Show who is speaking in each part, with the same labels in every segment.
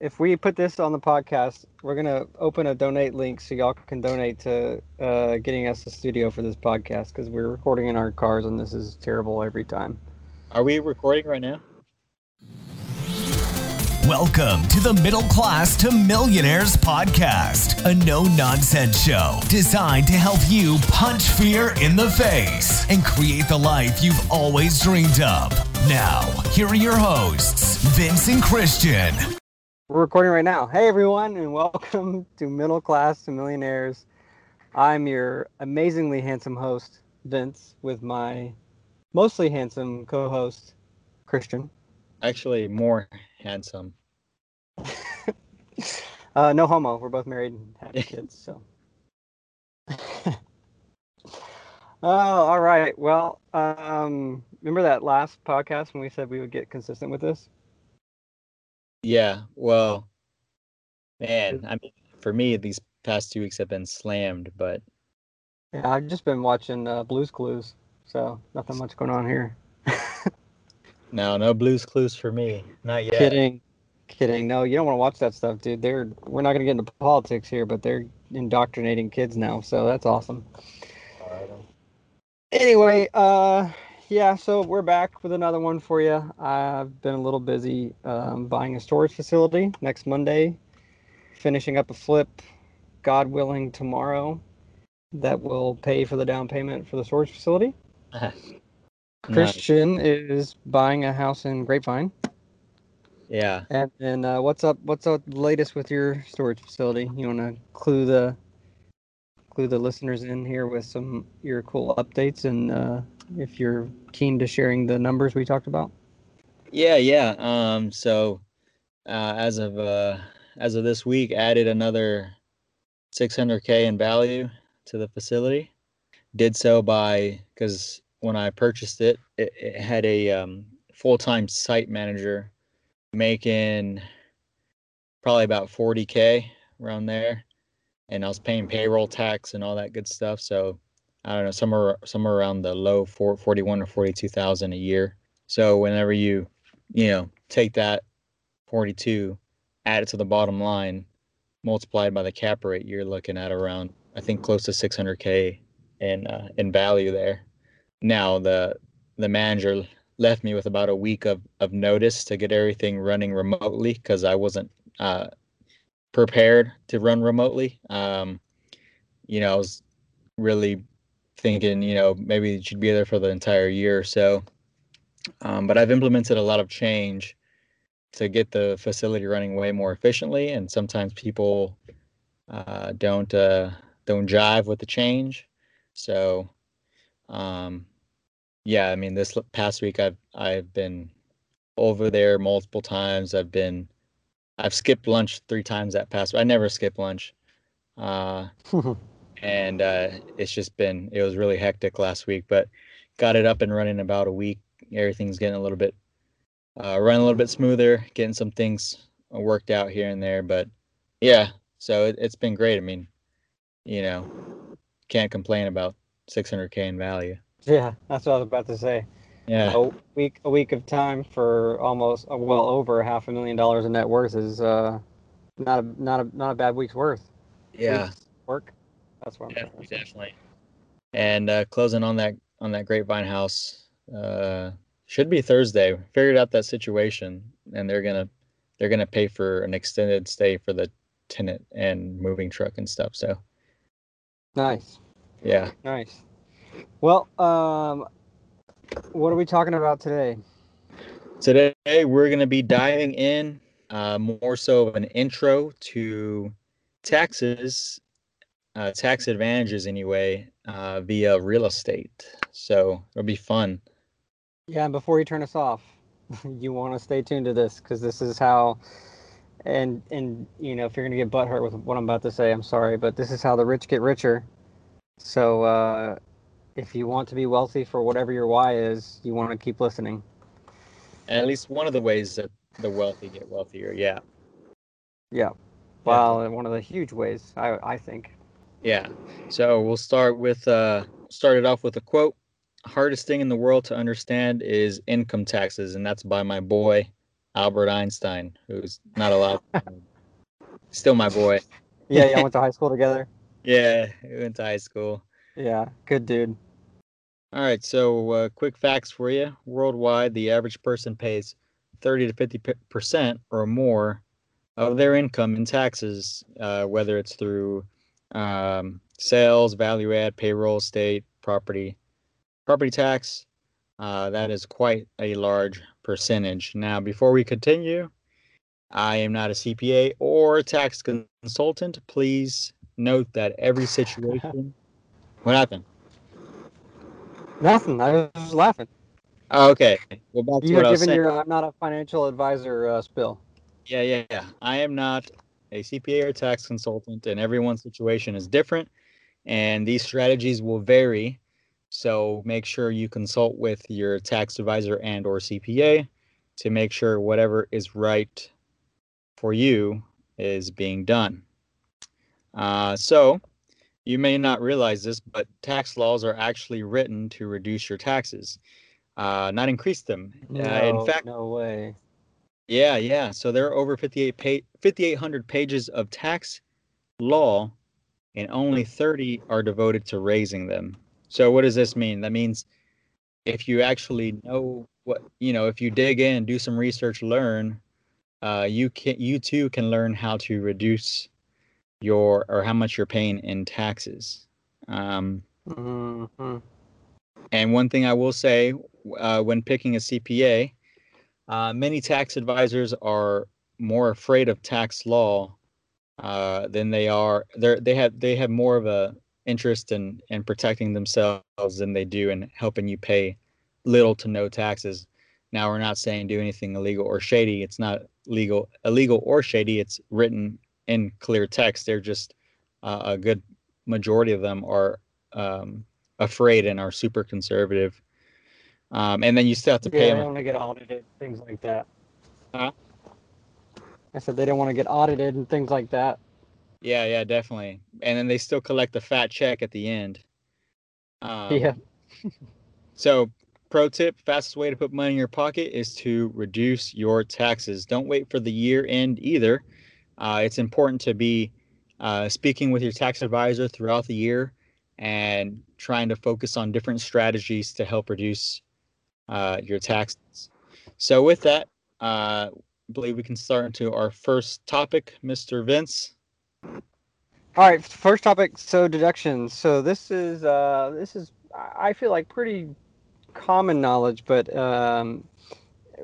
Speaker 1: if we put this on the podcast, we're gonna open a donate link so y'all can donate to uh, getting us a studio for this podcast because we're recording in our cars and this is terrible every time.
Speaker 2: Are we recording right now?
Speaker 3: Welcome to the Middle Class to Millionaires podcast, a no nonsense show designed to help you punch fear in the face and create the life you've always dreamed of. Now, here are your hosts, Vince and Christian.
Speaker 1: We're recording right now. Hey everyone, and welcome to Middle Class to Millionaires. I'm your amazingly handsome host, Vince, with my mostly handsome co-host, Christian.
Speaker 2: Actually, more handsome.
Speaker 1: uh, no homo. We're both married and have kids, so. oh, all right. Well, um, remember that last podcast when we said we would get consistent with this?
Speaker 2: Yeah. Well, man, I mean, for me, these past two weeks have been slammed, but
Speaker 1: Yeah, I've just been watching uh, Blue's Clues, so nothing much going on here.
Speaker 2: no, no blues clues for me. Not yet.
Speaker 1: Kidding, kidding. No, you don't want to watch that stuff, dude. They're we're not gonna get into politics here, but they're indoctrinating kids now, so that's awesome. Anyway, uh, yeah, so we're back with another one for you. I've been a little busy um, buying a storage facility next Monday, finishing up a flip, God willing, tomorrow. That will pay for the down payment for the storage facility. Christian is buying a house in Grapevine.
Speaker 2: Yeah.
Speaker 1: And then uh, what's up? What's up latest with your storage facility? You want to clue the clue the listeners in here with some your cool updates, and uh, if you're keen to sharing the numbers we talked about.
Speaker 2: Yeah, yeah. Um, so uh, as of uh, as of this week, added another 600k in value to the facility. Did so by because when I purchased it, it, it had a um, full-time site manager making probably about 40k around there, and I was paying payroll tax and all that good stuff. So I don't know, somewhere somewhere around the low four, 41 or 42 thousand a year. So whenever you, you know, take that 42, add it to the bottom line, multiplied by the cap rate, you're looking at around I think close to 600k in uh, in value there. Now the the manager left me with about a week of of notice to get everything running remotely because I wasn't uh, prepared to run remotely. Um, you know, I was really thinking, you know, maybe it should be there for the entire year or so. Um, but I've implemented a lot of change to get the facility running way more efficiently, and sometimes people uh, don't uh, don't jive with the change. So, um, yeah, I mean, this past week I've I've been over there multiple times. I've been I've skipped lunch three times that past. I never skip lunch. Uh, and uh, it's just been it was really hectic last week but got it up and running about a week everything's getting a little bit uh, running a little bit smoother getting some things worked out here and there but yeah so it, it's been great i mean you know can't complain about 600k in value
Speaker 1: yeah, that's what I was about to say.
Speaker 2: yeah
Speaker 1: A week, a week of time for almost uh, well over half a million dollars in net worth is uh, not a not a not a bad week's worth.
Speaker 2: yeah
Speaker 1: Week's work. That's what I'm
Speaker 2: definitely, definitely. and uh, closing on that on that grapevine house uh, should be thursday figured out that situation and they're gonna they're gonna pay for an extended stay for the tenant and moving truck and stuff so
Speaker 1: Nice.
Speaker 2: yeah
Speaker 1: Nice. Well, um, what are we talking about today?
Speaker 2: today we're gonna be diving in uh, more so of an intro to taxes uh, tax advantages anyway uh, via real estate so it'll be fun
Speaker 1: Yeah, and before you turn us off, you want to stay tuned to this because this is how, and and you know if you're gonna get butthurt with what I'm about to say, I'm sorry, but this is how the rich get richer. So uh, if you want to be wealthy for whatever your why is, you want to keep listening.
Speaker 2: And at least one of the ways that the wealthy get wealthier. Yeah.
Speaker 1: Yeah. Well, in one of the huge ways, I I think.
Speaker 2: Yeah. So we'll start with uh start it off with a quote. Hardest thing in the world to understand is income taxes, and that's by my boy Albert Einstein, who's not allowed. Still my boy.
Speaker 1: Yeah, y'all went to high school together.
Speaker 2: Yeah, we went to high school.
Speaker 1: Yeah, good dude.
Speaker 2: All right, so uh, quick facts for you. Worldwide, the average person pays 30 to 50 percent or more of their income in taxes, uh, whether it's through um, sales, value add, payroll, state, property, property tax. Uh, that is quite a large percentage. Now, before we continue, I am not a CPA or a tax consultant. Please note that every situation. what happened?
Speaker 1: Nothing. I was just laughing.
Speaker 2: Oh, okay. Well, back to
Speaker 1: You
Speaker 2: what I was saying.
Speaker 1: your I'm not a financial advisor uh, spill.
Speaker 2: Yeah, yeah, yeah. I am not a CPA or tax consultant, and everyone's situation is different, and these strategies will vary. So make sure you consult with your tax advisor and or CPA to make sure whatever is right for you is being done. Uh, so you may not realize this, but tax laws are actually written to reduce your taxes, uh, not increase them. uh, in fact,
Speaker 1: no way.
Speaker 2: Yeah, yeah. So there are over 58 pa- 5,800 pages of tax law, and only 30 are devoted to raising them. So what does this mean? That means if you actually know what you know, if you dig in, do some research, learn, uh, you can you too can learn how to reduce your or how much you're paying in taxes. Um,
Speaker 1: hmm
Speaker 2: and one thing I will say uh, when picking a CPA, uh, many tax advisors are more afraid of tax law uh, than they are. They they have they have more of a interest in in protecting themselves than they do in helping you pay little to no taxes. Now we're not saying do anything illegal or shady. It's not legal, illegal or shady. It's written in clear text. They're just uh, a good majority of them are um, afraid and are super conservative. Um, and then you still have to
Speaker 1: Yeah,
Speaker 2: pay
Speaker 1: they
Speaker 2: them.
Speaker 1: don't want to get audited, things like that.
Speaker 2: Huh?
Speaker 1: I said they don't want to get audited and things like that.
Speaker 2: Yeah, yeah, definitely. And then they still collect the fat check at the end. Um,
Speaker 1: yeah.
Speaker 2: So, pro tip fastest way to put money in your pocket is to reduce your taxes. Don't wait for the year end either. Uh, it's important to be uh, speaking with your tax advisor throughout the year and trying to focus on different strategies to help reduce uh, your taxes. So, with that, uh, I believe we can start into our first topic, Mr. Vince.
Speaker 1: All right, first topic. So deductions. So this is uh, this is I feel like pretty common knowledge, but um,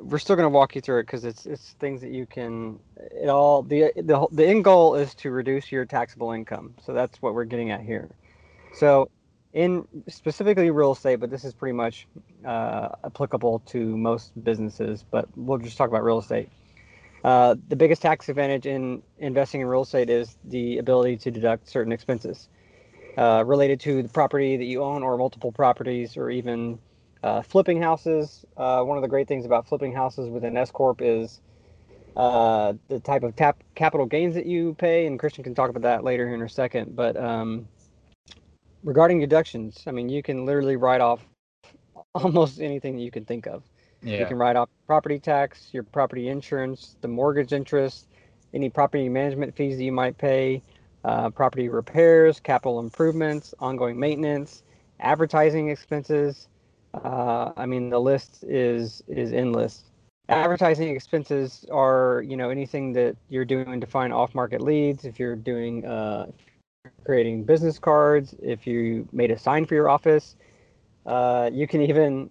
Speaker 1: we're still going to walk you through it because it's it's things that you can. It all the the the end goal is to reduce your taxable income. So that's what we're getting at here. So in specifically real estate, but this is pretty much uh, applicable to most businesses. But we'll just talk about real estate. Uh, the biggest tax advantage in investing in real estate is the ability to deduct certain expenses uh, related to the property that you own or multiple properties or even uh, flipping houses. Uh, one of the great things about flipping houses within S Corp is uh, the type of tap capital gains that you pay, and Christian can talk about that later in a second. But um, regarding deductions, I mean, you can literally write off almost anything that you can think of. You can write off property tax, your property insurance, the mortgage interest, any property management fees that you might pay, uh, property repairs, capital improvements, ongoing maintenance, advertising expenses. Uh, I mean, the list is is endless. Advertising expenses are, you know, anything that you're doing to find off-market leads. If you're doing uh, creating business cards, if you made a sign for your office, uh, you can even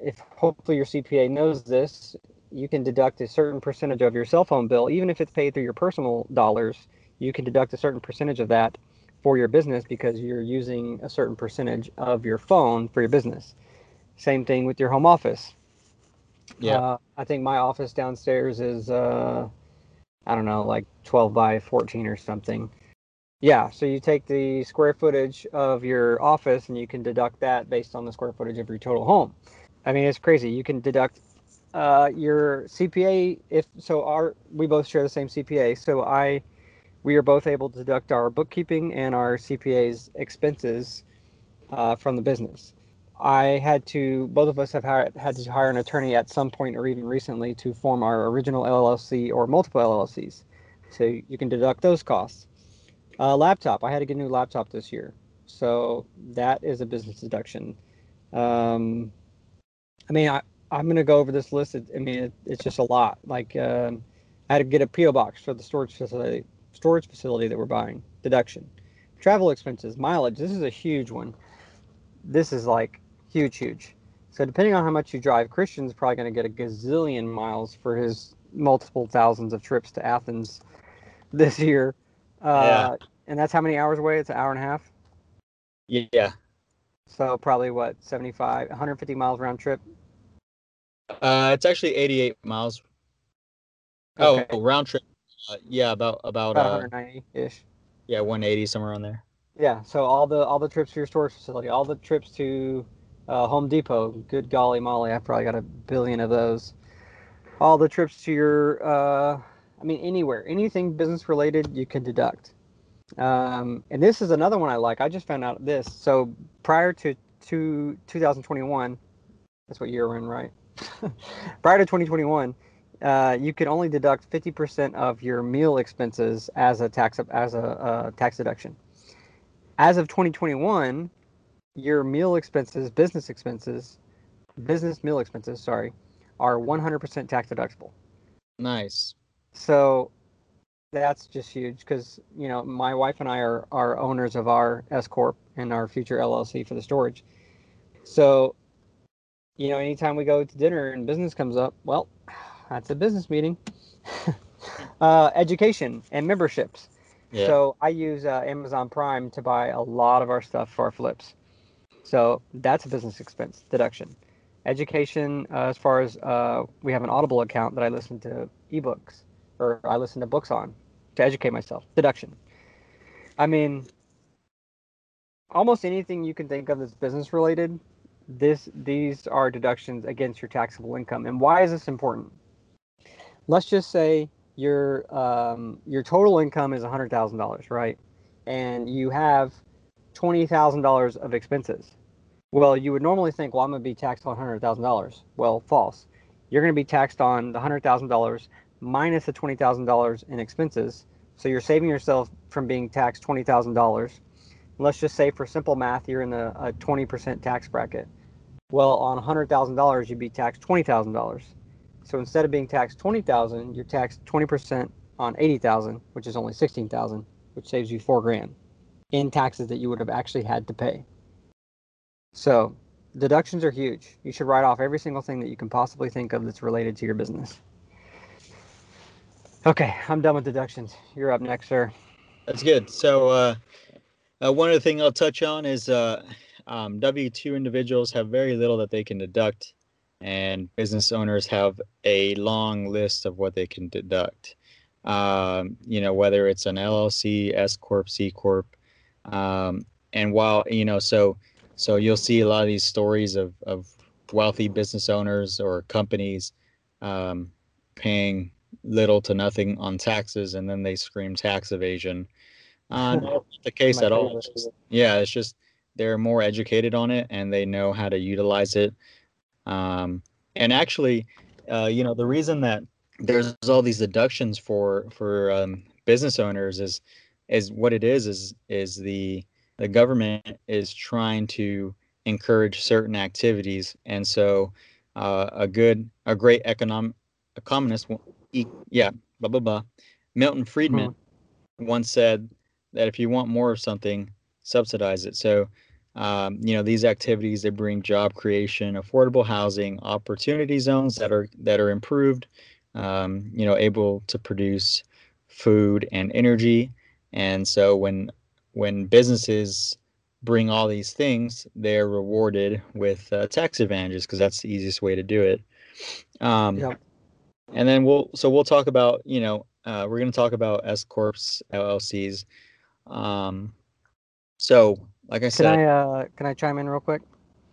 Speaker 1: if hopefully your CPA knows this, you can deduct a certain percentage of your cell phone bill, even if it's paid through your personal dollars. You can deduct a certain percentage of that for your business because you're using a certain percentage of your phone for your business. Same thing with your home office.
Speaker 2: Yeah.
Speaker 1: Uh, I think my office downstairs is, uh, I don't know, like 12 by 14 or something. Yeah, so you take the square footage of your office and you can deduct that based on the square footage of your total home. I mean, it's crazy. You can deduct uh, your CPA if so. Our we both share the same CPA, so I we are both able to deduct our bookkeeping and our CPA's expenses uh, from the business. I had to, both of us have had to hire an attorney at some point or even recently to form our original LLC or multiple LLCs. So you can deduct those costs. Uh, laptop, I had to get a new laptop this year. So that is a business deduction. Um, I mean, I, I'm going to go over this list. It, I mean, it, it's just a lot. Like, um, I had to get a PO box for the storage facility, storage facility that we're buying. Deduction, travel expenses, mileage. This is a huge one. This is like huge, huge. So depending on how much you drive, Christian's probably going to get a gazillion miles for his multiple thousands of trips to Athens this year. Uh, yeah. And that's how many hours away? It's an hour and a half.
Speaker 2: Yeah.
Speaker 1: So probably what 75, 150 miles round trip.
Speaker 2: Uh, it's actually 88 miles. Oh, okay. Oh, round trip. Uh, yeah, about about,
Speaker 1: about 190 uh, ish.
Speaker 2: Yeah, 180 somewhere on there.
Speaker 1: Yeah. So all the all the trips to your storage facility, all the trips to uh, Home Depot. Good golly molly, I probably got a billion of those. All the trips to your, uh, I mean, anywhere, anything business related, you can deduct. Um, and this is another one I like. I just found out this. So prior to, to 2021, that's what year we're in, right? prior to 2021, uh, you could only deduct 50% of your meal expenses as a tax as a uh, tax deduction. As of 2021, your meal expenses, business expenses, business meal expenses, sorry, are 100% tax deductible.
Speaker 2: Nice.
Speaker 1: So that's just huge because you know my wife and I are are owners of our S corp and our future LLC for the storage. So, you know, anytime we go to dinner and business comes up, well, that's a business meeting. uh, education and memberships. Yeah. So I use uh, Amazon Prime to buy a lot of our stuff for our flips. So that's a business expense deduction. Education, uh, as far as uh, we have an Audible account that I listen to ebooks or I listen to books on to educate myself. Deduction. I mean, almost anything you can think of that's business related, this these are deductions against your taxable income. And why is this important? Let's just say your um, your total income is hundred thousand dollars, right? And you have twenty thousand dollars of expenses. Well, you would normally think, well, I'm going to be taxed on $100,000. Well, false. You're going to be taxed on the $100,000 minus the $20,000 in expenses. So you're saving yourself from being taxed $20,000. Let's just say for simple math, you're in a, a 20% tax bracket. Well, on $100,000, you'd be taxed $20,000. So instead of being taxed 20,000, you're taxed 20% on 80,000, which is only 16,000, which saves you 4 grand in taxes that you would have actually had to pay. So deductions are huge. You should write off every single thing that you can possibly think of that's related to your business. Okay, I'm done with deductions. You're up next, sir.
Speaker 2: That's good. So, uh, uh, one other thing I'll touch on is uh, um, W 2 individuals have very little that they can deduct, and business owners have a long list of what they can deduct. Um, you know, whether it's an LLC, S Corp, C Corp. Um, and while, you know, so so you'll see a lot of these stories of, of wealthy business owners or companies um, paying little to nothing on taxes, and then they scream tax evasion. Uh, not the case at all. It's just, yeah, it's just they're more educated on it and they know how to utilize it. Um, and actually, uh, you know, the reason that there's all these deductions for for um, business owners is is what it is is is the the government is trying to encourage certain activities, and so uh, a good, a great economic economist, yeah, blah blah blah. Milton Friedman uh-huh. once said that if you want more of something, subsidize it. So, um, you know, these activities they bring job creation, affordable housing, opportunity zones that are that are improved. Um, you know, able to produce food and energy. And so when when businesses bring all these things, they're rewarded with uh, tax advantages because that's the easiest way to do it. Um, yep. And then we'll so we'll talk about you know uh, we're going to talk about S corps LLCs. Um, so like I
Speaker 1: can
Speaker 2: said,
Speaker 1: can I uh, can I chime in real quick?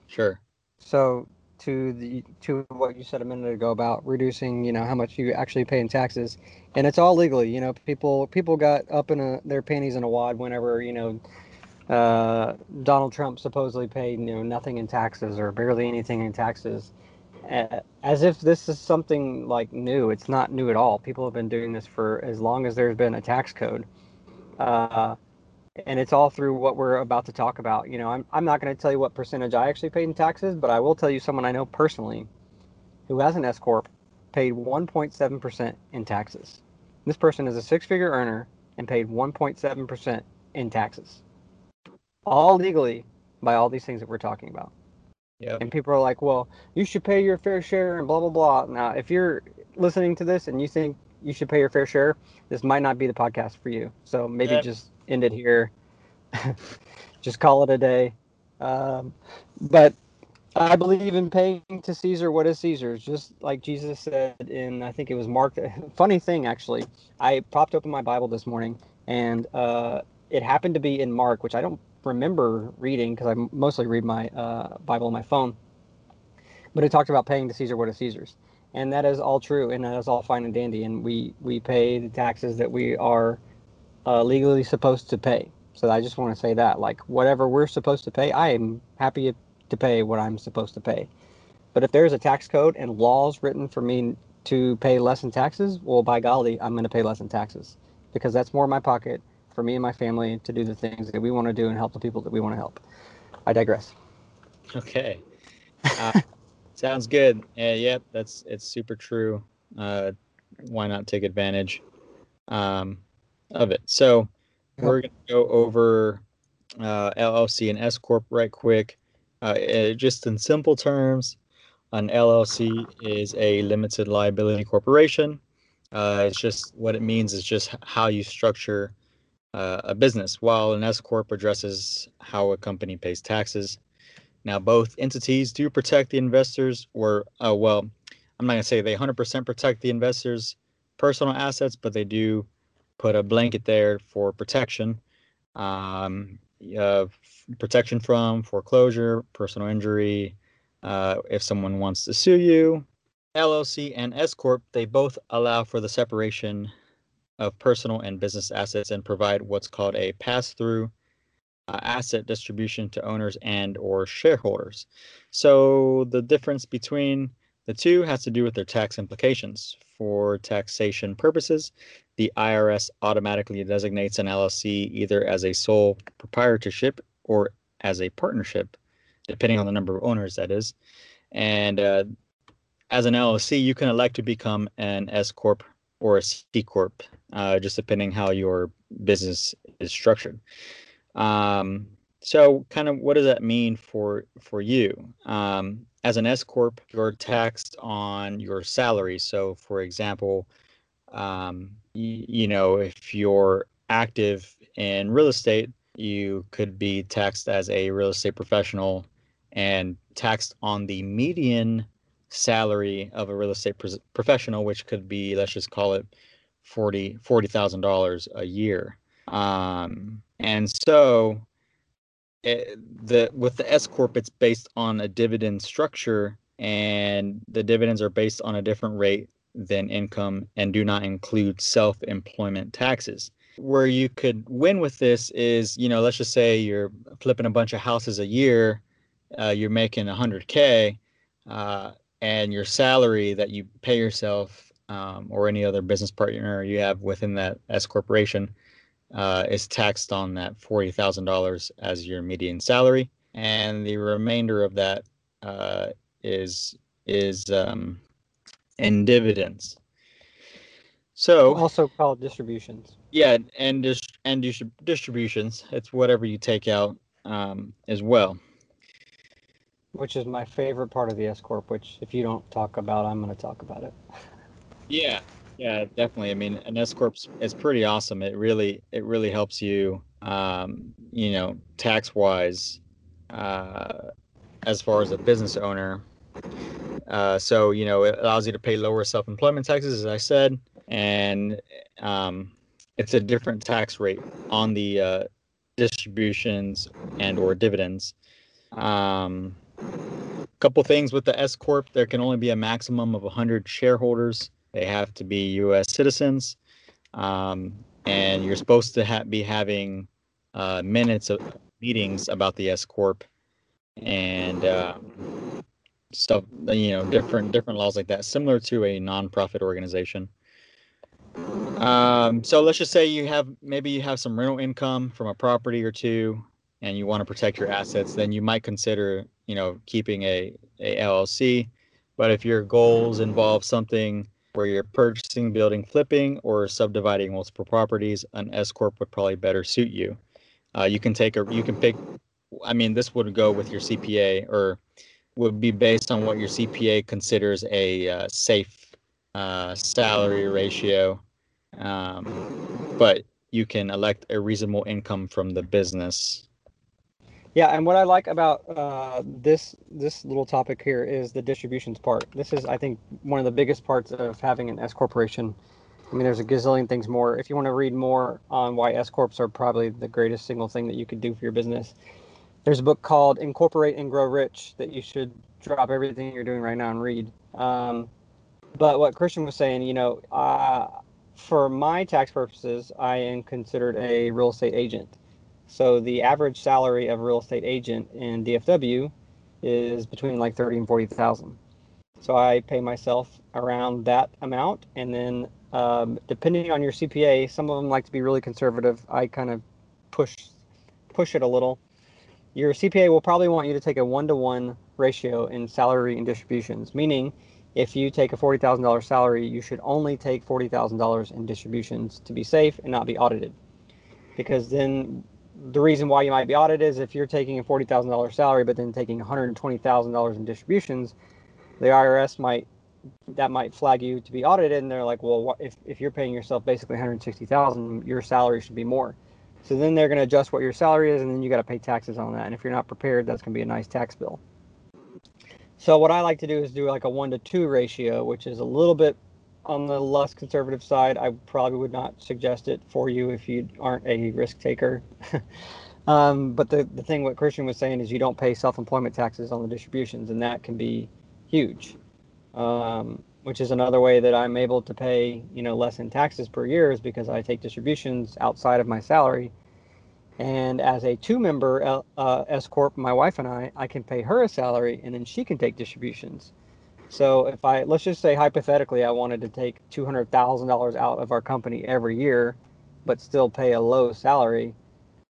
Speaker 2: Sure.
Speaker 1: So to the to what you said a minute ago about reducing you know how much you actually pay in taxes and it's all legally you know people people got up in a, their panties in a wad whenever you know uh, Donald Trump supposedly paid you know nothing in taxes or barely anything in taxes, as if this is something like new. It's not new at all. People have been doing this for as long as there's been a tax code, uh, and it's all through what we're about to talk about. You know, I'm I'm not going to tell you what percentage I actually paid in taxes, but I will tell you someone I know personally, who has an S corp, paid 1.7 percent in taxes. This person is a six-figure earner and paid 1.7 percent in taxes all legally by all these things that we're talking about.
Speaker 2: Yeah.
Speaker 1: And people are like, well, you should pay your fair share and blah, blah, blah. Now, if you're listening to this and you think you should pay your fair share, this might not be the podcast for you. So maybe just end it here. just call it a day. Um, but I believe in paying to Caesar what is Caesar's, just like Jesus said in, I think it was Mark. Funny thing, actually, I popped open my Bible this morning and uh, it happened to be in Mark, which I don't remember reading because I mostly read my uh, Bible on my phone. But it talked about paying to Caesar what is Caesar's, and that is all true, and that is all fine and dandy. And we we pay the taxes that we are uh, legally supposed to pay. So I just want to say that, like whatever we're supposed to pay, I am happy to pay what I'm supposed to pay. But if there's a tax code and laws written for me to pay less in taxes, well, by golly, I'm going to pay less in taxes because that's more in my pocket for me and my family to do the things that we want to do and help the people that we want to help. I digress.
Speaker 2: Okay. Uh, sounds good. Yeah, yep, that's it's super true. Uh, why not take advantage um, of it? So we're going to go over uh, LLC and S corp right quick. Uh, eh, just in simple terms, an LLC is a limited liability corporation. Uh, it's just what it means is just how you structure uh, a business, while an S corp addresses how a company pays taxes. Now, both entities do protect the investors, or uh, well, I'm not gonna say they 100% protect the investors' personal assets, but they do put a blanket there for protection, um, uh, protection from foreclosure, personal injury, uh, if someone wants to sue you. LLC and S corp they both allow for the separation of personal and business assets and provide what's called a pass-through uh, asset distribution to owners and or shareholders. So the difference between the two has to do with their tax implications. For taxation purposes, the IRS automatically designates an LLC either as a sole proprietorship or as a partnership, depending on the number of owners that is. And uh, as an LLC, you can elect to become an S corp or a C corp, uh, just depending how your business is structured. Um, so, kind of, what does that mean for for you? Um, as an S corp, you're taxed on your salary. So, for example, um, y- you know, if you're active in real estate, you could be taxed as a real estate professional and taxed on the median salary of a real estate professional, which could be, let's just call it forty forty thousand dollars a year. Um, and so, it, eh, the with the S corp, it's based on a dividend structure, and the dividends are based on a different rate than income and do not include self-employment taxes. Where you could win with this is, you know, let's just say you're flipping a bunch of houses a year, uh, you're making 100k. Uh, and your salary that you pay yourself um, or any other business partner you have within that S corporation uh, is taxed on that forty thousand dollars as your median salary, and the remainder of that uh, is is um, in dividends. So
Speaker 1: also called distributions.
Speaker 2: Yeah, and dis- and dis- distributions. It's whatever you take out um, as well
Speaker 1: which is my favorite part of the S corp. Which, if you don't talk about, I'm going to talk about it.
Speaker 2: Yeah, yeah, definitely. I mean, an S corp is pretty awesome. It really, it really helps you, um, you know, tax wise, uh, as far as a business owner. Uh, so you know, it allows you to pay lower self-employment taxes, as I said, and um, it's a different tax rate on the uh, distributions and or dividends. Um, couple things with the S corp: there can only be a maximum of 100 shareholders. They have to be U.S. citizens, um, and you're supposed to ha- be having uh, minutes of meetings about the S corp and um, stuff. You know, different different laws like that, similar to a nonprofit organization. Um, so let's just say you have maybe you have some rental income from a property or two, and you want to protect your assets. Then you might consider, you know, keeping a, a LLC. But if your goals involve something where you're purchasing, building, flipping, or subdividing multiple properties, an S corp would probably better suit you. Uh, you can take a you can pick. I mean, this would go with your CPA or would be based on what your CPA considers a uh, safe uh, salary ratio um, but you can elect a reasonable income from the business.
Speaker 1: Yeah, and what I like about uh, this this little topic here is the distributions part. This is, I think, one of the biggest parts of having an S corporation. I mean, there's a gazillion things more. If you want to read more on why S corps are probably the greatest single thing that you could do for your business, there's a book called "Incorporate and Grow Rich" that you should drop everything you're doing right now and read. Um, but what Christian was saying, you know, uh, for my tax purposes, I am considered a real estate agent. So the average salary of a real estate agent in DFW is between like thirty and forty thousand. So I pay myself around that amount, and then um, depending on your CPA, some of them like to be really conservative. I kind of push push it a little. Your CPA will probably want you to take a one to one ratio in salary and distributions, meaning if you take a $40,000 salary, you should only take $40,000 in distributions to be safe and not be audited. Because then the reason why you might be audited is if you're taking a $40,000 salary but then taking $120,000 in distributions, the IRS might that might flag you to be audited and they're like, well, if, if you're paying yourself basically 160,000, your salary should be more. So then they're going to adjust what your salary is and then you got to pay taxes on that. And if you're not prepared, that's going to be a nice tax bill. So what I like to do is do like a one to two ratio, which is a little bit on the less conservative side. I probably would not suggest it for you if you aren't a risk taker. um, but the, the thing what Christian was saying is you don't pay self-employment taxes on the distributions, and that can be huge. Um, which is another way that I'm able to pay, you know, less in taxes per year is because I take distributions outside of my salary and as a two member uh, S Corp, my wife and I, I can pay her a salary and then she can take distributions. So if I, let's just say hypothetically, I wanted to take $200,000 out of our company every year, but still pay a low salary,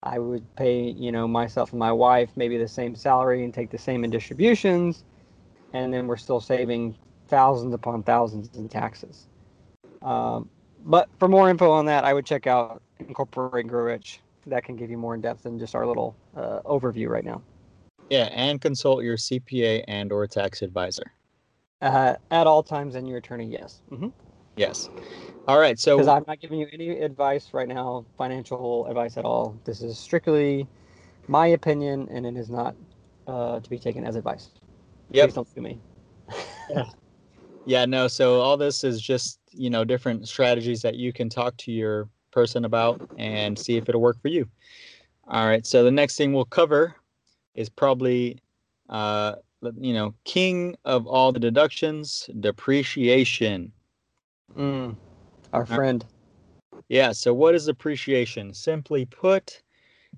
Speaker 1: I would pay, you know, myself and my wife maybe the same salary and take the same in distributions. And then we're still saving thousands upon thousands in taxes. Um, but for more info on that, I would check out Incorporate Grow Rich that can give you more in depth than just our little uh, overview right now.
Speaker 2: Yeah, and consult your CPA and or tax advisor.
Speaker 1: Uh, at all times, and your attorney, yes. Mm-hmm.
Speaker 2: Yes. All right. So
Speaker 1: because I'm not giving you any advice right now, financial advice at all. This is strictly my opinion, and it is not uh, to be taken as advice.
Speaker 2: Yep.
Speaker 1: Please don't sue me.
Speaker 2: yeah. yeah. No. So all this is just you know different strategies that you can talk to your person about and see if it'll work for you. All right. So the next thing we'll cover is probably, uh, you know, king of all the deductions, depreciation.
Speaker 1: Mm, our friend.
Speaker 2: Yeah. So what is depreciation? Simply put,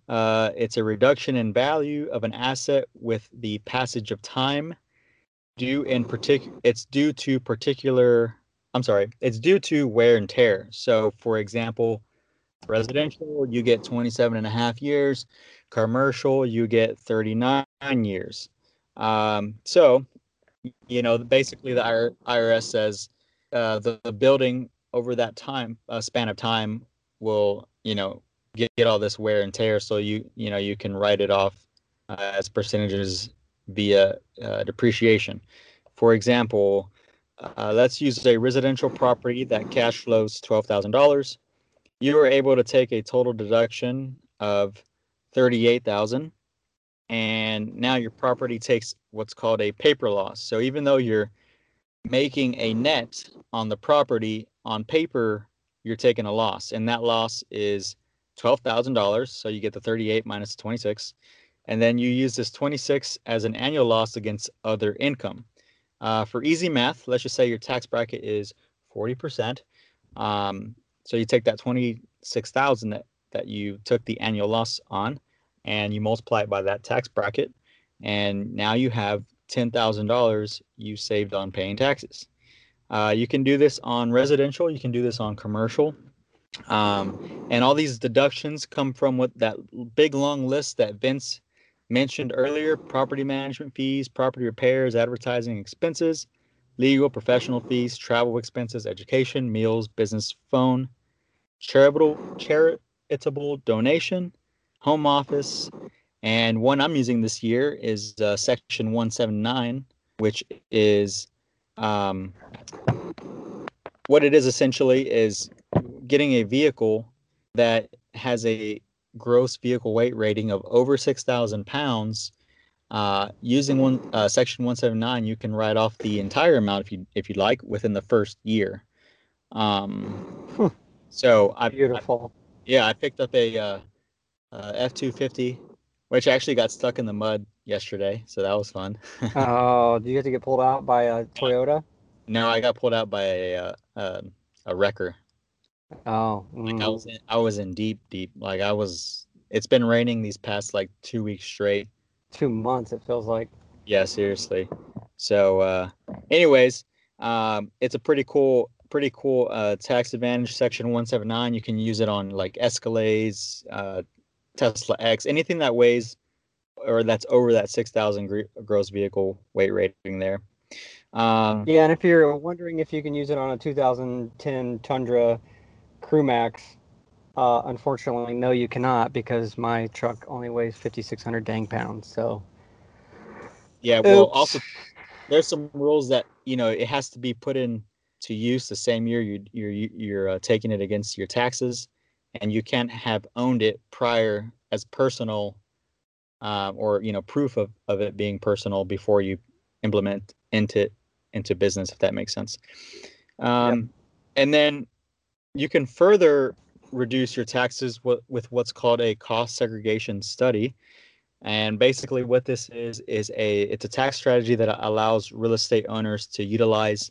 Speaker 2: uh, it's a reduction in value of an asset with the passage of time. Due in particular, it's due to particular I'm sorry, it's due to wear and tear. So, for example, residential, you get 27 and a half years. Commercial, you get 39 years. Um, so, you know, basically the IRS says uh, the, the, building over that time uh, span of time will, you know, get, get all this wear and tear. So you, you know, you can write it off uh, as percentages via uh, depreciation. For example, uh, let's use a residential property that cash flows $12,000. You were able to take a total deduction of 38,000 and now your property takes what's called a paper loss. So even though you're making a net on the property on paper, you're taking a loss and that loss is $12,000. So you get the 38 minus 26 and then you use this 26 as an annual loss against other income. Uh, for easy math, let's just say your tax bracket is 40%. Um, so you take that 26,000 that, that you took the annual loss on, and you multiply it by that tax bracket, and now you have $10,000 you saved on paying taxes. Uh, you can do this on residential, you can do this on commercial. Um, and all these deductions come from what that big long list that Vince mentioned earlier property management fees, property repairs, advertising expenses, legal, professional fees, travel expenses, education, meals, business phone, charitable, charitable donation, home office, and one I'm using this year is uh, Section 179, which is um, what it is essentially is getting a vehicle that has a gross vehicle weight rating of over 6,000 pounds. Uh, using one uh, section 179, you can write off the entire amount if you if you like within the first year. Um, so I
Speaker 1: beautiful.
Speaker 2: I, yeah, I picked up a uh, uh F two fifty, which actually got stuck in the mud yesterday, so that was fun.
Speaker 1: oh, do you have to get pulled out by a Toyota?
Speaker 2: No, I got pulled out by a uh, uh, a wrecker.
Speaker 1: Oh,
Speaker 2: mm. like I was in, I was in deep, deep. Like I was. It's been raining these past like two weeks straight.
Speaker 1: Two months, it feels like.
Speaker 2: Yeah, seriously. So, uh, anyways, um, it's a pretty cool, pretty cool uh, tax advantage. Section one seven nine. You can use it on like Escalades, uh, Tesla X, anything that weighs or that's over that six thousand gross vehicle weight rating there.
Speaker 1: Um, yeah, and if you're wondering if you can use it on a 2010 Tundra Crew Max, uh, unfortunately, no, you cannot because my truck only weighs 5,600 dang pounds. So.
Speaker 2: Yeah, well, also there's some rules that you know it has to be put in to use the same year you you're you're uh, taking it against your taxes, and you can't have owned it prior as personal, um, or you know proof of of it being personal before you implement into into business, if that makes sense. Um, yep. And then you can further reduce your taxes with what's called a cost segregation study. And basically, what this is is a it's a tax strategy that allows real estate owners to utilize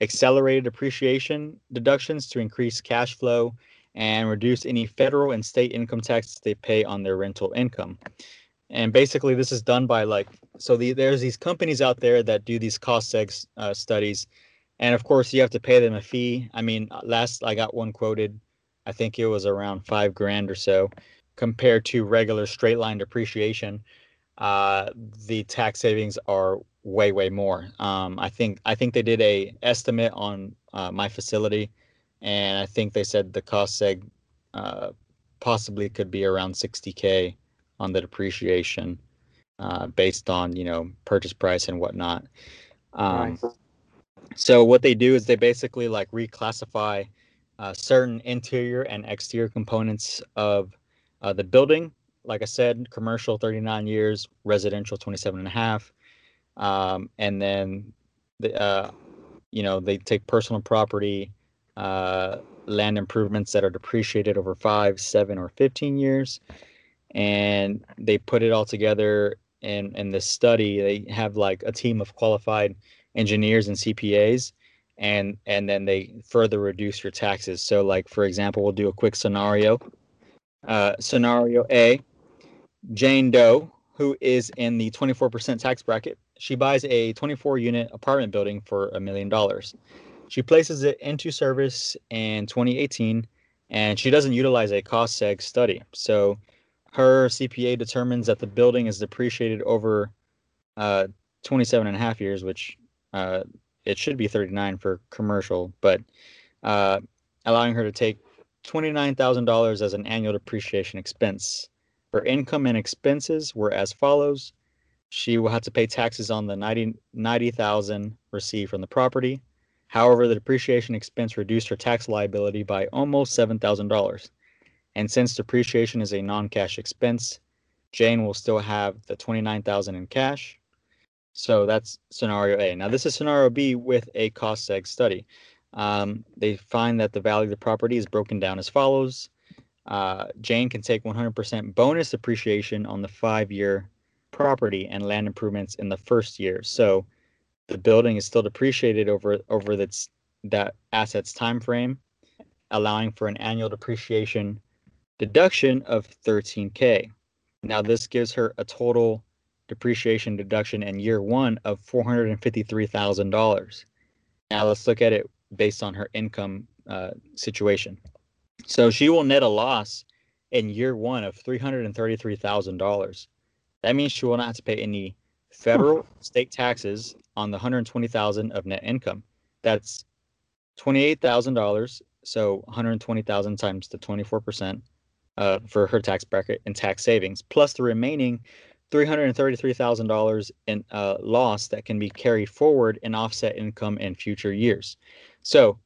Speaker 2: accelerated depreciation deductions to increase cash flow and reduce any federal and state income taxes they pay on their rental income. And basically, this is done by like so the, there's these companies out there that do these cost seg uh, studies and of course you have to pay them a fee i mean uh, last i got one quoted i think it was around five grand or so compared to regular straight line depreciation uh, the tax savings are way way more um, i think i think they did a estimate on uh, my facility and i think they said the cost seg uh, possibly could be around 60k on the depreciation uh, based on you know purchase price and whatnot um, nice. So what they do is they basically like reclassify uh, certain interior and exterior components of uh, the building. Like I said, commercial 39 years, residential 27 and a half. Um, and then, the, uh, you know, they take personal property, uh, land improvements that are depreciated over five, seven, or 15 years. And they put it all together in, in this study. They have like a team of qualified engineers and CPAs and and then they further reduce your taxes. So like for example, we'll do a quick scenario. Uh, scenario A, Jane Doe, who is in the 24% tax bracket, she buys a 24 unit apartment building for a million dollars. She places it into service in 2018 and she doesn't utilize a cost seg study. So her CPA determines that the building is depreciated over uh, 27 and a half years, which uh, it should be 39 for commercial, but uh, allowing her to take $29,000 as an annual depreciation expense. Her income and expenses were as follows. She will have to pay taxes on the 90 90,000 received from the property. However, the depreciation expense reduced her tax liability by almost $7,000. And since depreciation is a non-cash expense, Jane will still have the 29,000 in cash so that's scenario A. Now this is scenario B with a cost seg study. Um, they find that the value of the property is broken down as follows. Uh, Jane can take 100% bonus depreciation on the five-year property and land improvements in the first year. So the building is still depreciated over over that's that asset's time frame, allowing for an annual depreciation deduction of 13k. Now, this gives her a total depreciation deduction in year one of $453,000. Now, let's look at it based on her income uh, situation. So, she will net a loss in year one of $333,000. That means she will not have to pay any federal state taxes on the 120,000 of net income. That's $28,000. So 120,000 times the 24% uh, for her tax bracket and tax savings, plus the remaining $333,000 in uh, loss that can be carried forward in offset income in future years. So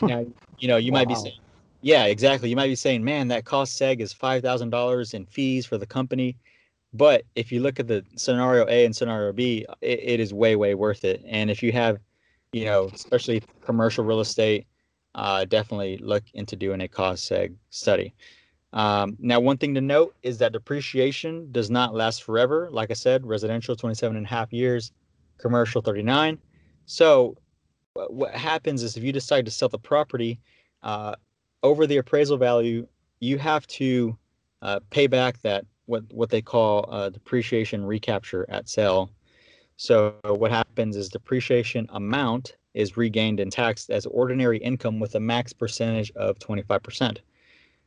Speaker 2: now, you know, you wow. might be saying, yeah, exactly. You might be saying, man, that cost seg is $5,000 in fees for the company. But if you look at the scenario A and scenario B, it, it is way, way worth it. And if you have, you know, especially commercial real estate, uh, definitely look into doing a cost seg study. Um, now, one thing to note is that depreciation does not last forever. Like I said, residential 27 and a half years, commercial 39. So, what happens is if you decide to sell the property uh, over the appraisal value, you have to uh, pay back that what what they call uh, depreciation recapture at sale. So what happens is depreciation amount is regained and taxed as ordinary income with a max percentage of 25%.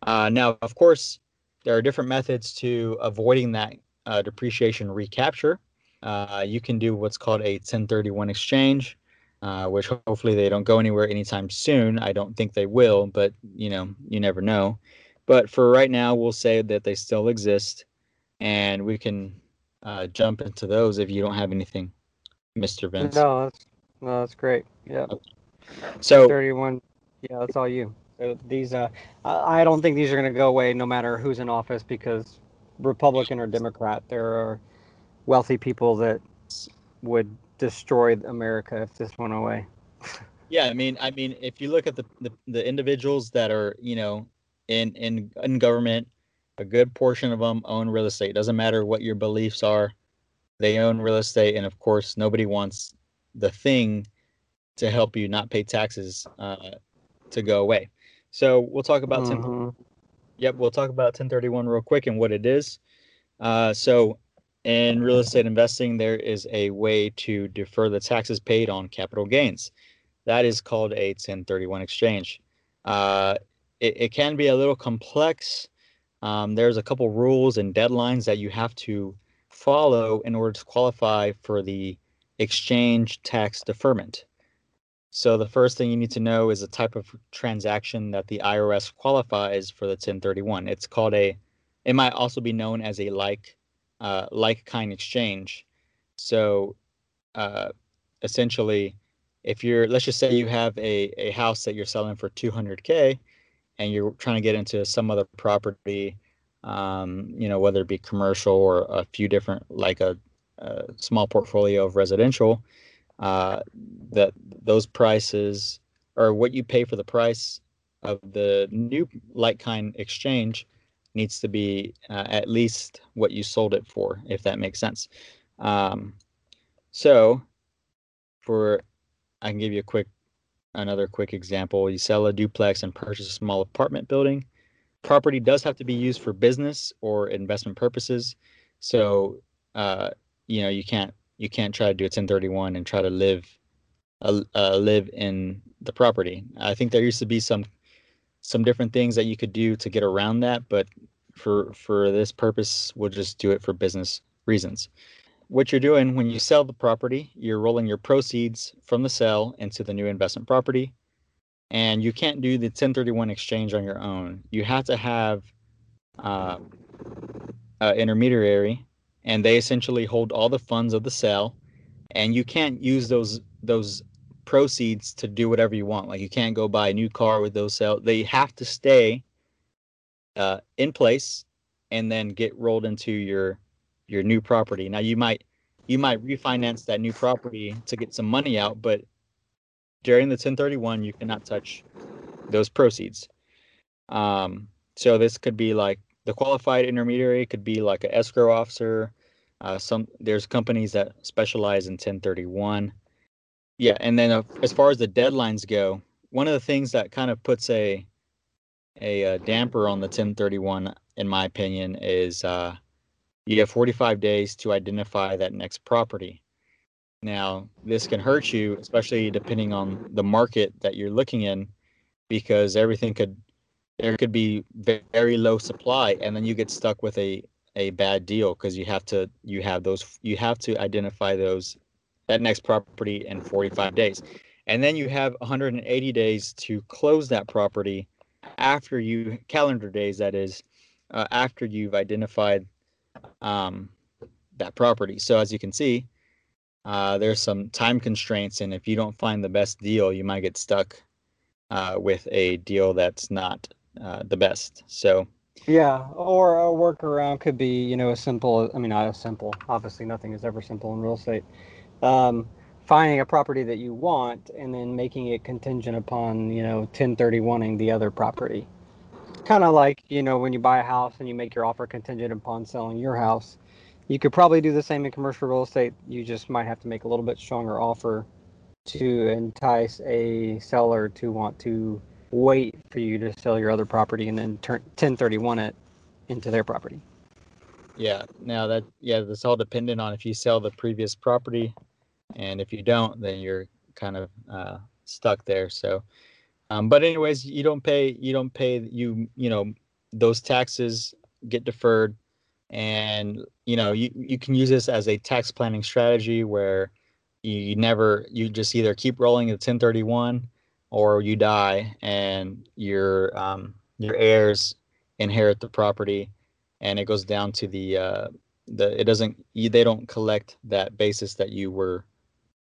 Speaker 2: Uh, now, of course, there are different methods to avoiding that uh, depreciation recapture. Uh, you can do what's called a 1031 exchange, uh, which hopefully they don't go anywhere anytime soon. I don't think they will, but you know, you never know. But for right now, we'll say that they still exist and we can uh, jump into those if you don't have anything, Mr. Vince.
Speaker 1: No, that's no, that's great. Yeah.
Speaker 2: Okay. So
Speaker 1: 31. Yeah, that's all you. So these, uh, I don't think these are going to go away no matter who's in office because Republican or Democrat, there are wealthy people that would destroy America if this went away.
Speaker 2: yeah, I mean, I mean, if you look at the, the, the individuals that are, you know, in in in government a good portion of them own real estate. It Doesn't matter what your beliefs are, they own real estate, and of course, nobody wants the thing to help you not pay taxes uh, to go away. So we'll talk about mm-hmm. 10. Yep, we'll talk about 1031 real quick and what it is. Uh, so in real estate investing, there is a way to defer the taxes paid on capital gains. That is called a 1031 exchange. Uh, it, it can be a little complex um, there's a couple rules and deadlines that you have to follow in order to qualify for the exchange tax deferment. So the first thing you need to know is the type of transaction that the IRS qualifies for the 1031. It's called a, it might also be known as a like, uh, like kind exchange. So uh, essentially, if you're, let's just say you have a, a house that you're selling for 200K and you're trying to get into some other property, um, you know, whether it be commercial or a few different, like a, a small portfolio of residential, uh, that those prices or what you pay for the price of the new like kind exchange needs to be uh, at least what you sold it for, if that makes sense. Um, so, for I can give you a quick another quick example. You sell a duplex and purchase a small apartment building. Property does have to be used for business or investment purposes. So uh, you know you can't you can't try to do a 1031 and try to live uh, uh, live in the property. I think there used to be some some different things that you could do to get around that but for for this purpose we'll just do it for business reasons what you're doing when you sell the property, you're rolling your proceeds from the sale into the new investment property. And you can't do the 1031 exchange on your own. You have to have uh, an intermediary, and they essentially hold all the funds of the sale. And you can't use those those proceeds to do whatever you want. Like you can't go buy a new car with those sales. They have to stay uh, in place and then get rolled into your your new property. Now you might you might refinance that new property to get some money out, but during the 1031 you cannot touch those proceeds. Um, so this could be like the qualified intermediary could be like an escrow officer. Uh, some there's companies that specialize in 1031. Yeah, and then uh, as far as the deadlines go, one of the things that kind of puts a a, uh, damper on the 1031, in my opinion, is uh, you have 45 days to identify that next property. Now, this can hurt you, especially depending on the market that you're looking in, because everything could there could be very low supply, and then you get stuck with a a bad deal because you have to you have those you have to identify those that next property in 45 days, and then you have 180 days to close that property after you calendar days that is uh, after you've identified um, that property. So as you can see, uh, there's some time constraints, and if you don't find the best deal, you might get stuck uh, with a deal that's not uh, the best. So
Speaker 1: yeah, or a workaround could be you know a simple. I mean, not as simple. Obviously, nothing is ever simple in real estate. Um, finding a property that you want and then making it contingent upon you know 1031ing the other property kind of like you know when you buy a house and you make your offer contingent upon selling your house you could probably do the same in commercial real estate you just might have to make a little bit stronger offer to entice a seller to want to wait for you to sell your other property and then turn 1031 it into their property
Speaker 2: yeah now that yeah that's all dependent on if you sell the previous property and if you don't, then you're kind of uh, stuck there. So, um, but anyways, you don't pay. You don't pay. You you know those taxes get deferred, and you know you you can use this as a tax planning strategy where you never you just either keep rolling at 1031 or you die and your um, your heirs inherit the property and it goes down to the uh, the it doesn't you, they don't collect that basis that you were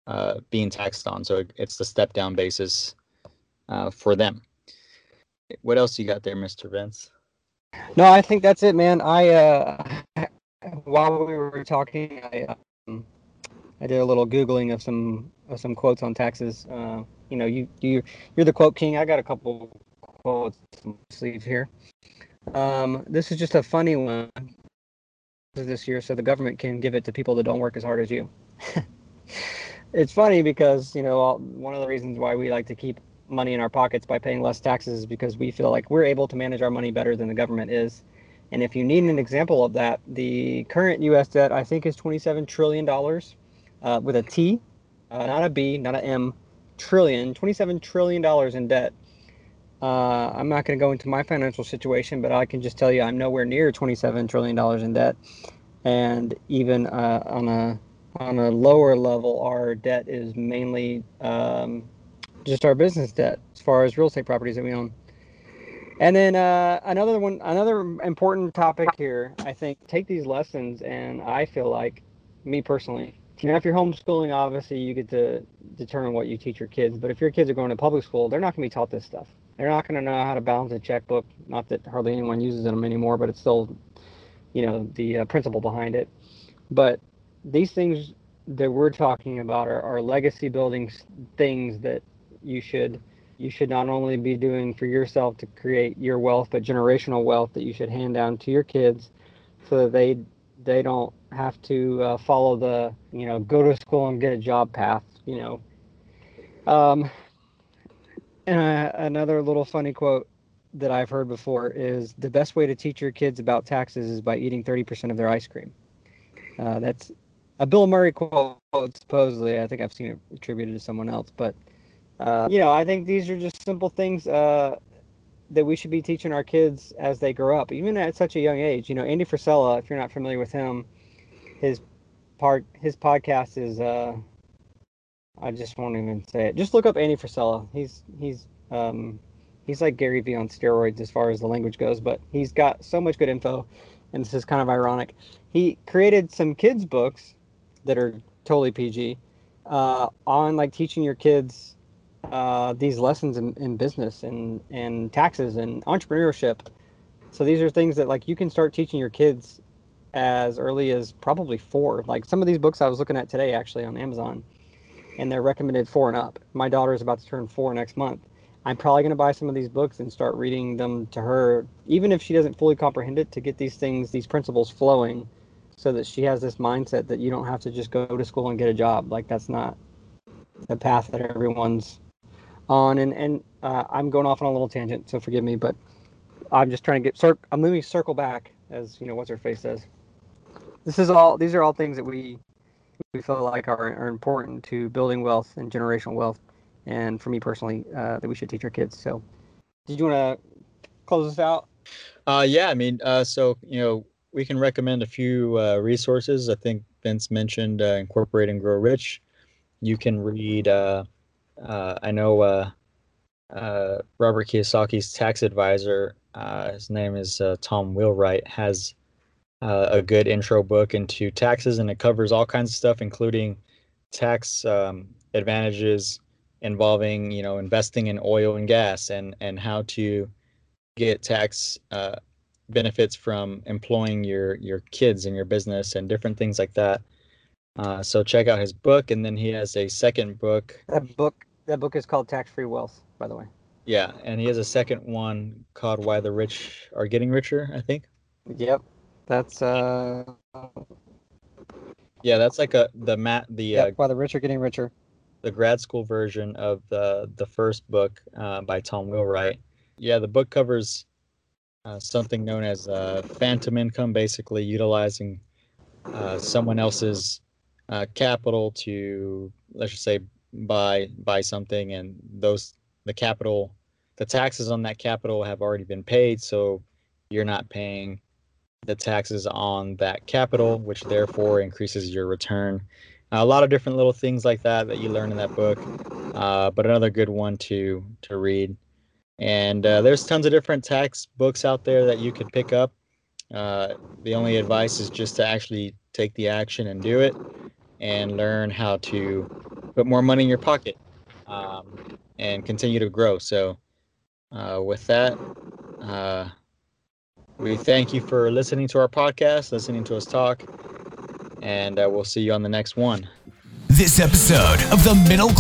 Speaker 2: uh, being taxed on. So it's the step down basis uh, for them. What else you got there, Mr. Vince?
Speaker 1: No, I think that's it, man. I uh, while we were talking, I um, I did a little googling of some of some quotes on taxes. Uh, you know, you you you're the quote king. I got a couple quotes sleeve here. Um, this is just a funny one this year, so the government can give it to people that don't work as hard as you. it's funny because you know one of the reasons why we like to keep money in our pockets by paying less taxes is because we feel like we're able to manage our money better than the government is. And if you need an example of that, the current U.S. debt I think is 27 trillion dollars uh, with a T, uh, not a B, not a M, trillion, 27 trillion dollars in debt. Uh, I'm not going to go into my financial situation, but I can just tell you I'm nowhere near 27 trillion dollars in debt, and even uh, on a on a lower level, our debt is mainly um, just our business debt as far as real estate properties that we own. And then uh, another one, another important topic here, I think, take these lessons, and I feel like, me personally, you know, if you're homeschooling, obviously you get to determine what you teach your kids. But if your kids are going to public school, they're not going to be taught this stuff. They're not going to know how to balance a checkbook. Not that hardly anyone uses them anymore, but it's still, you know, the uh, principle behind it. But these things that we're talking about are, are legacy building things that you should you should not only be doing for yourself to create your wealth but generational wealth that you should hand down to your kids so that they they don't have to uh, follow the you know go to school and get a job path you know um and uh, another little funny quote that I've heard before is the best way to teach your kids about taxes is by eating 30% of their ice cream. Uh, that's a Bill Murray quote, supposedly. I think I've seen it attributed to someone else, but uh, you know, I think these are just simple things uh, that we should be teaching our kids as they grow up, even at such a young age. You know, Andy Frisella, if you're not familiar with him, his part, his podcast is. Uh, I just won't even say it. Just look up Andy Frisella. He's he's um, he's like Gary Vee on steroids as far as the language goes, but he's got so much good info, and this is kind of ironic. He created some kids books that are totally PG uh, on like teaching your kids uh, these lessons in, in business and, and taxes and entrepreneurship. So these are things that like you can start teaching your kids as early as probably four. Like some of these books I was looking at today actually on Amazon, and they're recommended four and up. My daughter is about to turn four next month. I'm probably going to buy some of these books and start reading them to her, even if she doesn't fully comprehend it, to get these things, these principles flowing so that she has this mindset that you don't have to just go to school and get a job. Like that's not the path that everyone's on. And and uh, I'm going off on a little tangent, so forgive me, but I'm just trying to get. Cir- I'm moving circle back, as you know, what's her face says. this is all these are all things that we we feel like are, are important to building wealth and generational wealth, and for me personally, uh, that we should teach our kids. So, did you want to close this out?
Speaker 2: Uh, yeah, I mean, uh, so you know, we can recommend a few uh, resources. I think Vince mentioned uh, Incorporate and Grow Rich. You can read. Uh, uh, I know uh, uh, Robert Kiyosaki's tax advisor. Uh, his name is uh, Tom Wheelwright. Has uh, a good intro book into taxes, and it covers all kinds of stuff, including tax um, advantages involving, you know, investing in oil and gas, and and how to get tax benefits from employing your your kids in your business and different things like that. Uh, so check out his book, and then he has a second book.
Speaker 1: That book that book is called Tax Free Wealth, by the way.
Speaker 2: Yeah, and he has a second one called Why the Rich Are Getting Richer. I think.
Speaker 1: Yep, that's uh,
Speaker 2: Yeah, that's like a the mat the
Speaker 1: yep,
Speaker 2: uh,
Speaker 1: why the rich are getting richer.
Speaker 2: the grad school version of the the first book uh, by Tom Wheelwright. Yeah, the book covers uh, something known as uh, phantom income, basically utilizing uh, someone else's uh, capital to let's just say buy buy something, and those the capital, the taxes on that capital have already been paid, so you're not paying the taxes on that capital, which therefore increases your return. a lot of different little things like that that you learn in that book, uh, but another good one to to read. And uh, there's tons of different tax books out there that you could pick up. Uh, the only advice is just to actually take the action and do it, and learn how to put more money in your pocket um, and continue to grow. So, uh, with that, uh, we thank you for listening to our podcast, listening to us talk, and uh, we'll see you on the next one.
Speaker 3: This episode of the Middle